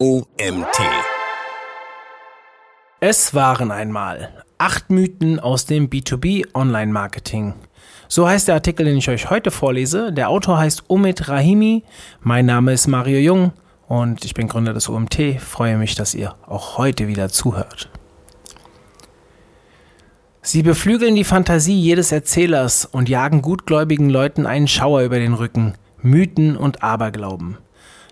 OMT. Es waren einmal acht Mythen aus dem B2B Online Marketing. So heißt der Artikel, den ich euch heute vorlese. Der Autor heißt Omid Rahimi. Mein Name ist Mario Jung und ich bin Gründer des OMT. Freue mich, dass ihr auch heute wieder zuhört. Sie beflügeln die Fantasie jedes Erzählers und jagen gutgläubigen Leuten einen Schauer über den Rücken. Mythen und Aberglauben.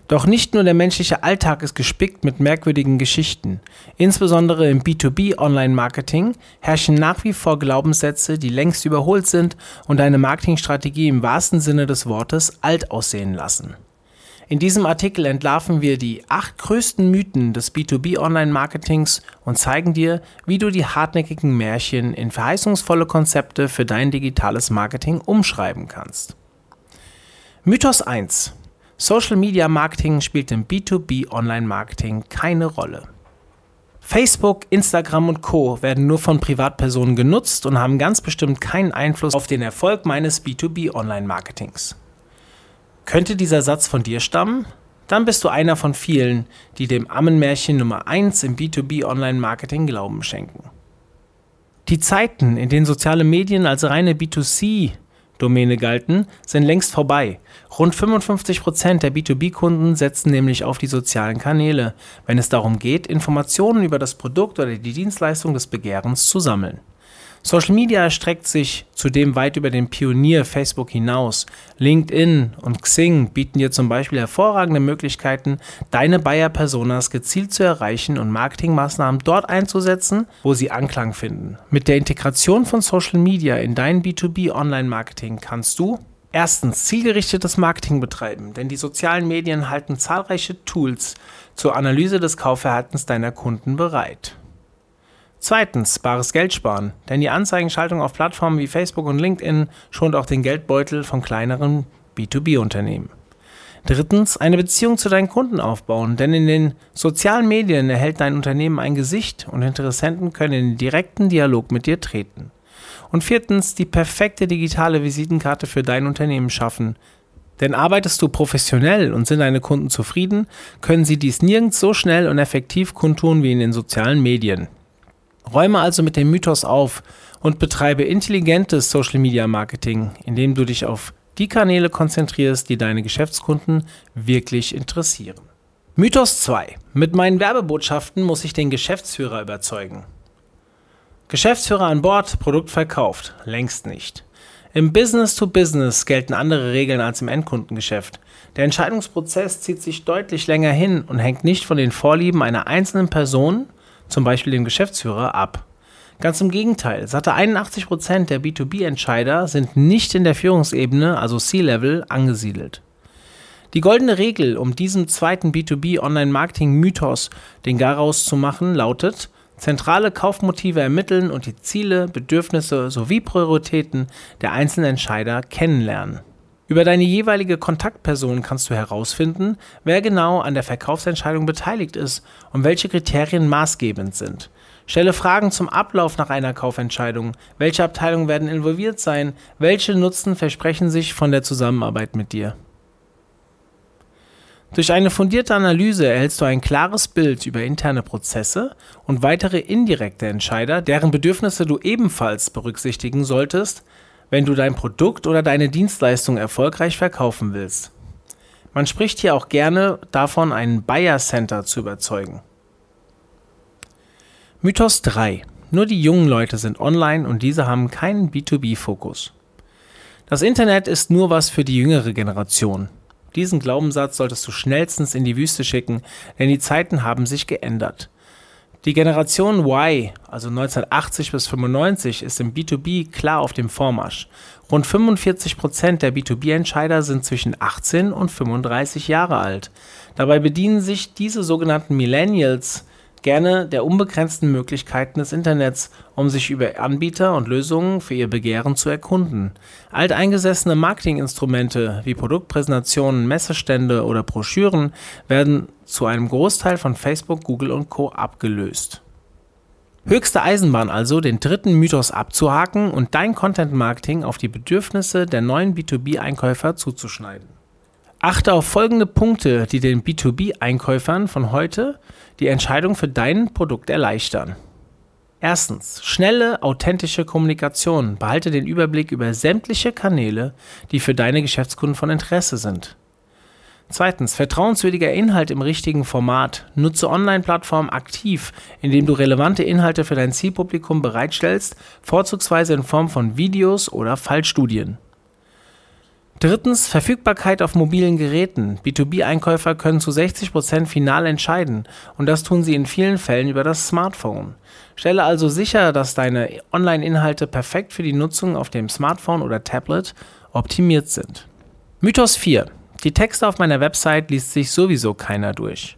Doch nicht nur der menschliche Alltag ist gespickt mit merkwürdigen Geschichten. Insbesondere im B2B-Online-Marketing herrschen nach wie vor Glaubenssätze, die längst überholt sind und eine Marketingstrategie im wahrsten Sinne des Wortes alt aussehen lassen. In diesem Artikel entlarven wir die acht größten Mythen des B2B-Online-Marketings und zeigen dir, wie du die hartnäckigen Märchen in verheißungsvolle Konzepte für dein digitales Marketing umschreiben kannst. Mythos 1. Social Media Marketing spielt im B2B Online Marketing keine Rolle. Facebook, Instagram und Co werden nur von Privatpersonen genutzt und haben ganz bestimmt keinen Einfluss auf den Erfolg meines B2B Online Marketings. Könnte dieser Satz von dir stammen? Dann bist du einer von vielen, die dem Ammenmärchen Nummer 1 im B2B Online Marketing Glauben schenken. Die Zeiten, in denen soziale Medien als reine B2C Domäne galten, sind längst vorbei. Rund 55 Prozent der B2B-Kunden setzen nämlich auf die sozialen Kanäle, wenn es darum geht, Informationen über das Produkt oder die Dienstleistung des Begehrens zu sammeln. Social Media erstreckt sich zudem weit über den Pionier Facebook hinaus. LinkedIn und Xing bieten dir zum Beispiel hervorragende Möglichkeiten, deine Buyer-Personas gezielt zu erreichen und Marketingmaßnahmen dort einzusetzen, wo sie Anklang finden. Mit der Integration von Social Media in dein B2B-Online-Marketing kannst du Erstens zielgerichtetes Marketing betreiben, denn die sozialen Medien halten zahlreiche Tools zur Analyse des Kaufverhaltens deiner Kunden bereit. Zweitens, bares Geld sparen, denn die Anzeigenschaltung auf Plattformen wie Facebook und LinkedIn schont auch den Geldbeutel von kleineren B2B-Unternehmen. Drittens, eine Beziehung zu deinen Kunden aufbauen, denn in den sozialen Medien erhält dein Unternehmen ein Gesicht und Interessenten können in den direkten Dialog mit dir treten. Und viertens, die perfekte digitale Visitenkarte für dein Unternehmen schaffen. Denn arbeitest du professionell und sind deine Kunden zufrieden, können sie dies nirgends so schnell und effektiv kundtun wie in den sozialen Medien. Räume also mit dem Mythos auf und betreibe intelligentes Social Media Marketing, indem du dich auf die Kanäle konzentrierst, die deine Geschäftskunden wirklich interessieren. Mythos 2. Mit meinen Werbebotschaften muss ich den Geschäftsführer überzeugen. Geschäftsführer an Bord, Produkt verkauft. Längst nicht. Im Business to Business gelten andere Regeln als im Endkundengeschäft. Der Entscheidungsprozess zieht sich deutlich länger hin und hängt nicht von den Vorlieben einer einzelnen Person, zum Beispiel dem Geschäftsführer, ab. Ganz im Gegenteil, satte 81% der B2B-Entscheider sind nicht in der Führungsebene, also C-Level, angesiedelt. Die goldene Regel, um diesem zweiten B2B-Online-Marketing-Mythos den Garaus zu machen, lautet, zentrale Kaufmotive ermitteln und die Ziele, Bedürfnisse sowie Prioritäten der einzelnen Entscheider kennenlernen. Über deine jeweilige Kontaktperson kannst du herausfinden, wer genau an der Verkaufsentscheidung beteiligt ist und welche Kriterien maßgebend sind. Stelle Fragen zum Ablauf nach einer Kaufentscheidung. Welche Abteilungen werden involviert sein? Welche Nutzen versprechen sich von der Zusammenarbeit mit dir? Durch eine fundierte Analyse erhältst du ein klares Bild über interne Prozesse und weitere indirekte Entscheider, deren Bedürfnisse du ebenfalls berücksichtigen solltest, wenn du dein Produkt oder deine Dienstleistung erfolgreich verkaufen willst. Man spricht hier auch gerne davon, ein Buyer Center zu überzeugen. Mythos 3. Nur die jungen Leute sind online und diese haben keinen B2B-Fokus. Das Internet ist nur was für die jüngere Generation. Diesen Glaubenssatz solltest du schnellstens in die Wüste schicken, denn die Zeiten haben sich geändert. Die Generation Y, also 1980 bis 95, ist im B2B klar auf dem Vormarsch. Rund 45 Prozent der B2B-Entscheider sind zwischen 18 und 35 Jahre alt. Dabei bedienen sich diese sogenannten Millennials gerne der unbegrenzten Möglichkeiten des Internets, um sich über Anbieter und Lösungen für ihr Begehren zu erkunden. Alteingesessene Marketinginstrumente wie Produktpräsentationen, Messestände oder Broschüren werden zu einem Großteil von Facebook, Google und Co. abgelöst. Höchste Eisenbahn also, den dritten Mythos abzuhaken und dein Content Marketing auf die Bedürfnisse der neuen B2B-Einkäufer zuzuschneiden. Achte auf folgende Punkte, die den B2B-Einkäufern von heute die Entscheidung für dein Produkt erleichtern. Erstens, schnelle, authentische Kommunikation. Behalte den Überblick über sämtliche Kanäle, die für deine Geschäftskunden von Interesse sind. Zweitens, vertrauenswürdiger Inhalt im richtigen Format. Nutze Online-Plattformen aktiv, indem du relevante Inhalte für dein Zielpublikum bereitstellst, vorzugsweise in Form von Videos oder Fallstudien. Drittens, Verfügbarkeit auf mobilen Geräten. B2B-Einkäufer können zu 60% final entscheiden und das tun sie in vielen Fällen über das Smartphone. Stelle also sicher, dass deine Online-Inhalte perfekt für die Nutzung auf dem Smartphone oder Tablet optimiert sind. Mythos 4. Die Texte auf meiner Website liest sich sowieso keiner durch.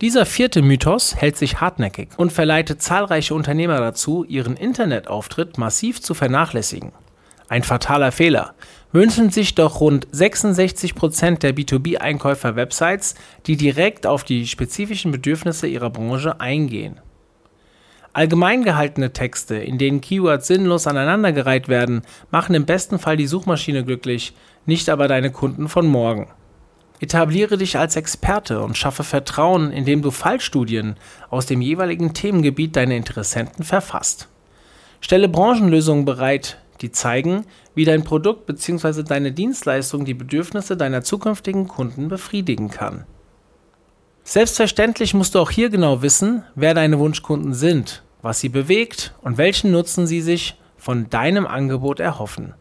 Dieser vierte Mythos hält sich hartnäckig und verleitet zahlreiche Unternehmer dazu, ihren Internetauftritt massiv zu vernachlässigen. Ein fataler Fehler. Wünschen sich doch rund 66% der B2B-Einkäufer-Websites, die direkt auf die spezifischen Bedürfnisse ihrer Branche eingehen. Allgemein gehaltene Texte, in denen Keywords sinnlos aneinandergereiht werden, machen im besten Fall die Suchmaschine glücklich, nicht aber deine Kunden von morgen. Etabliere dich als Experte und schaffe Vertrauen, indem du Fallstudien aus dem jeweiligen Themengebiet deiner Interessenten verfasst. Stelle Branchenlösungen bereit, die zeigen, wie dein Produkt bzw. deine Dienstleistung die Bedürfnisse deiner zukünftigen Kunden befriedigen kann. Selbstverständlich musst du auch hier genau wissen, wer deine Wunschkunden sind, was sie bewegt und welchen Nutzen sie sich von deinem Angebot erhoffen.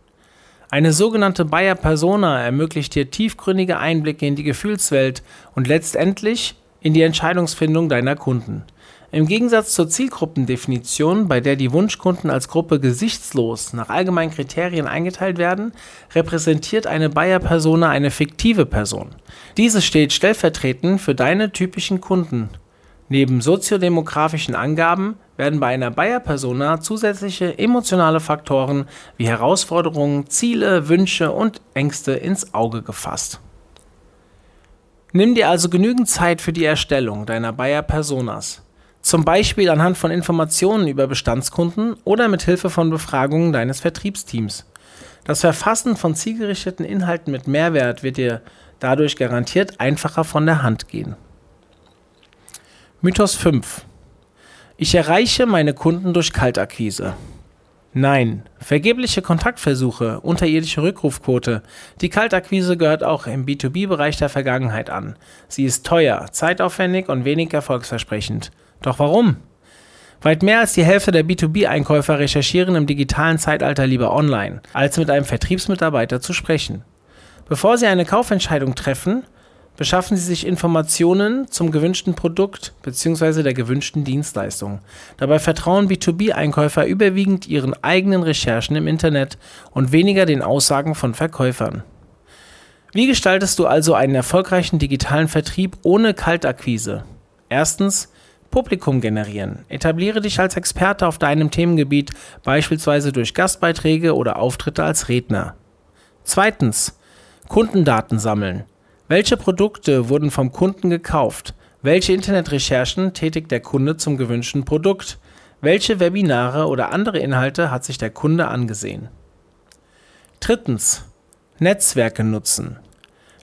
Eine sogenannte Buyer Persona ermöglicht dir tiefgründige Einblicke in die Gefühlswelt und letztendlich in die Entscheidungsfindung deiner Kunden. Im Gegensatz zur Zielgruppendefinition, bei der die Wunschkunden als Gruppe gesichtslos nach allgemeinen Kriterien eingeteilt werden, repräsentiert eine Buyer-Persona eine fiktive Person. Diese steht stellvertretend für deine typischen Kunden. Neben soziodemografischen Angaben werden bei einer Buyer-Persona zusätzliche emotionale Faktoren wie Herausforderungen, Ziele, Wünsche und Ängste ins Auge gefasst. Nimm dir also genügend Zeit für die Erstellung deiner Buyer-Personas. Zum Beispiel anhand von Informationen über Bestandskunden oder mit Hilfe von Befragungen deines Vertriebsteams. Das Verfassen von zielgerichteten Inhalten mit Mehrwert wird dir dadurch garantiert einfacher von der Hand gehen. Mythos 5. Ich erreiche meine Kunden durch Kaltakquise. Nein, vergebliche Kontaktversuche, unterirdische Rückrufquote. Die Kaltakquise gehört auch im B2B-Bereich der Vergangenheit an. Sie ist teuer, zeitaufwendig und wenig erfolgsversprechend. Doch warum? Weit mehr als die Hälfte der B2B-Einkäufer recherchieren im digitalen Zeitalter lieber online, als mit einem Vertriebsmitarbeiter zu sprechen. Bevor sie eine Kaufentscheidung treffen, beschaffen sie sich Informationen zum gewünschten Produkt bzw. der gewünschten Dienstleistung. Dabei vertrauen B2B-Einkäufer überwiegend ihren eigenen Recherchen im Internet und weniger den Aussagen von Verkäufern. Wie gestaltest du also einen erfolgreichen digitalen Vertrieb ohne Kaltakquise? Erstens, Publikum generieren. Etabliere dich als Experte auf deinem Themengebiet, beispielsweise durch Gastbeiträge oder Auftritte als Redner. Zweitens, Kundendaten sammeln. Welche Produkte wurden vom Kunden gekauft? Welche Internetrecherchen tätigt der Kunde zum gewünschten Produkt? Welche Webinare oder andere Inhalte hat sich der Kunde angesehen? Drittens, Netzwerke nutzen.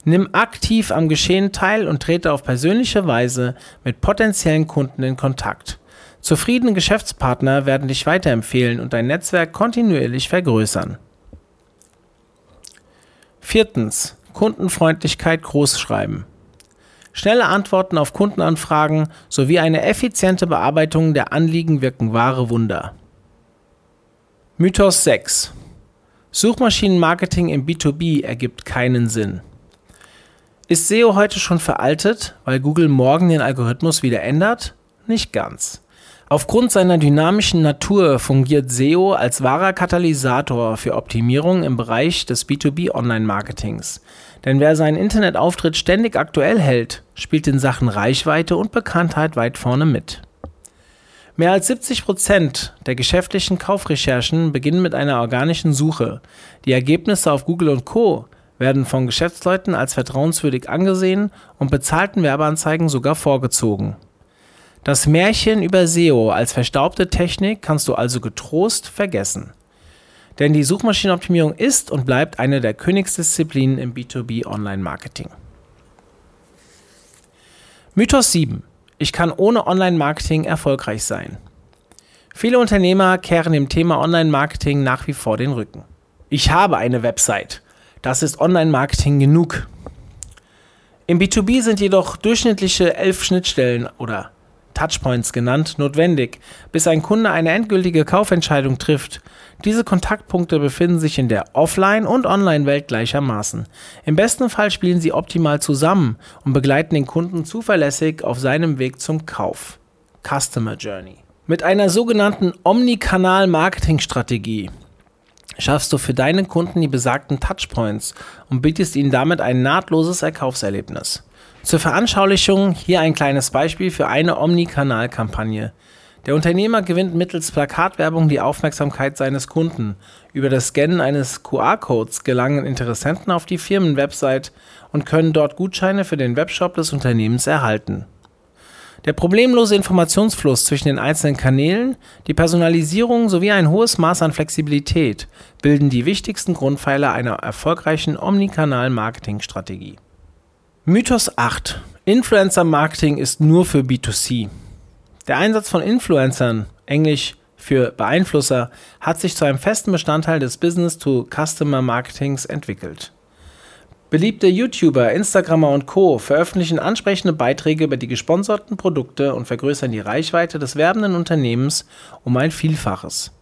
Nimm aktiv am Geschehen teil und trete auf persönliche Weise mit potenziellen Kunden in Kontakt. Zufriedene Geschäftspartner werden dich weiterempfehlen und dein Netzwerk kontinuierlich vergrößern. Viertens. Kundenfreundlichkeit großschreiben. Schnelle Antworten auf Kundenanfragen sowie eine effiziente Bearbeitung der Anliegen wirken wahre Wunder. Mythos 6. Suchmaschinenmarketing im B2B ergibt keinen Sinn. Ist SEO heute schon veraltet, weil Google morgen den Algorithmus wieder ändert? Nicht ganz. Aufgrund seiner dynamischen Natur fungiert SEO als wahrer Katalysator für Optimierung im Bereich des B2B Online-Marketings. Denn wer seinen Internetauftritt ständig aktuell hält, spielt in Sachen Reichweite und Bekanntheit weit vorne mit. Mehr als 70 Prozent der geschäftlichen Kaufrecherchen beginnen mit einer organischen Suche. Die Ergebnisse auf Google und Co werden von Geschäftsleuten als vertrauenswürdig angesehen und bezahlten Werbeanzeigen sogar vorgezogen. Das Märchen über SEO als verstaubte Technik kannst du also getrost vergessen. Denn die Suchmaschinenoptimierung ist und bleibt eine der Königsdisziplinen im B2B Online-Marketing. Mythos 7. Ich kann ohne Online-Marketing erfolgreich sein. Viele Unternehmer kehren dem Thema Online-Marketing nach wie vor den Rücken. Ich habe eine Website. Das ist Online-Marketing genug. Im B2B sind jedoch durchschnittliche elf Schnittstellen oder Touchpoints genannt, notwendig, bis ein Kunde eine endgültige Kaufentscheidung trifft. Diese Kontaktpunkte befinden sich in der Offline- und Online-Welt gleichermaßen. Im besten Fall spielen sie optimal zusammen und begleiten den Kunden zuverlässig auf seinem Weg zum Kauf. Customer Journey. Mit einer sogenannten Omnikanal-Marketing-Strategie schaffst du für deine Kunden die besagten Touchpoints und bietest ihnen damit ein nahtloses Erkaufserlebnis. Zur Veranschaulichung hier ein kleines Beispiel für eine Omnikanal-Kampagne. Der Unternehmer gewinnt mittels Plakatwerbung die Aufmerksamkeit seines Kunden. Über das Scannen eines QR-Codes gelangen Interessenten auf die Firmenwebsite und können dort Gutscheine für den Webshop des Unternehmens erhalten. Der problemlose Informationsfluss zwischen den einzelnen Kanälen, die Personalisierung sowie ein hohes Maß an Flexibilität bilden die wichtigsten Grundpfeiler einer erfolgreichen Omnikanal-Marketing-Strategie. Mythos 8. Influencer Marketing ist nur für B2C. Der Einsatz von Influencern, englisch für Beeinflusser, hat sich zu einem festen Bestandteil des Business-to-Customer-Marketings entwickelt. Beliebte YouTuber, Instagrammer und Co. veröffentlichen ansprechende Beiträge über die gesponserten Produkte und vergrößern die Reichweite des werbenden Unternehmens um ein Vielfaches.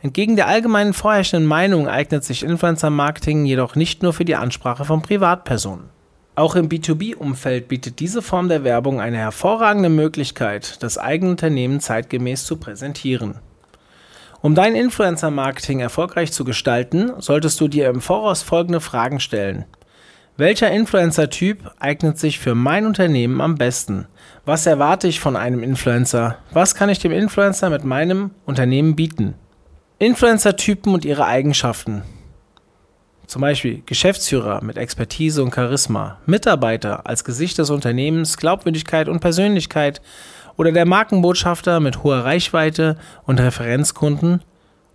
Entgegen der allgemeinen vorherrschenden Meinung eignet sich Influencer-Marketing jedoch nicht nur für die Ansprache von Privatpersonen. Auch im B2B-Umfeld bietet diese Form der Werbung eine hervorragende Möglichkeit, das eigene Unternehmen zeitgemäß zu präsentieren. Um dein Influencer-Marketing erfolgreich zu gestalten, solltest du dir im Voraus folgende Fragen stellen. Welcher Influencer-Typ eignet sich für mein Unternehmen am besten? Was erwarte ich von einem Influencer? Was kann ich dem Influencer mit meinem Unternehmen bieten? Influencer-Typen und ihre Eigenschaften. Zum Beispiel Geschäftsführer mit Expertise und Charisma, Mitarbeiter als Gesicht des Unternehmens, Glaubwürdigkeit und Persönlichkeit oder der Markenbotschafter mit hoher Reichweite und Referenzkunden.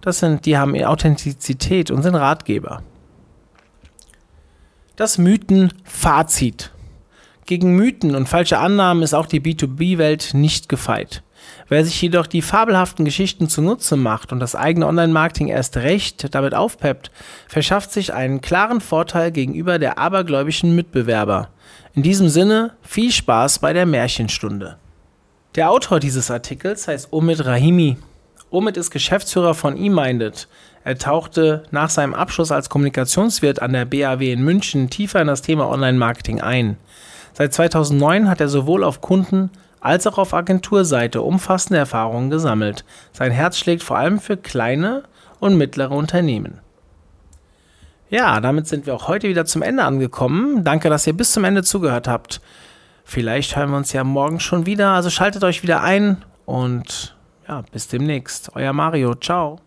Das sind, die haben Authentizität und sind Ratgeber. Das Mythen-Fazit. Gegen Mythen und falsche Annahmen ist auch die B2B-Welt nicht gefeit. Wer sich jedoch die fabelhaften Geschichten zunutze macht und das eigene Online-Marketing erst recht damit aufpeppt, verschafft sich einen klaren Vorteil gegenüber der abergläubischen Mitbewerber. In diesem Sinne viel Spaß bei der Märchenstunde. Der Autor dieses Artikels heißt Omid Rahimi. Omid ist Geschäftsführer von eMinded. Er tauchte nach seinem Abschluss als Kommunikationswirt an der BAW in München tiefer in das Thema Online-Marketing ein. Seit 2009 hat er sowohl auf Kunden- als auch auf Agenturseite umfassende Erfahrungen gesammelt. Sein Herz schlägt vor allem für kleine und mittlere Unternehmen. Ja, damit sind wir auch heute wieder zum Ende angekommen. Danke, dass ihr bis zum Ende zugehört habt. Vielleicht hören wir uns ja morgen schon wieder, also schaltet euch wieder ein und ja, bis demnächst. Euer Mario, ciao.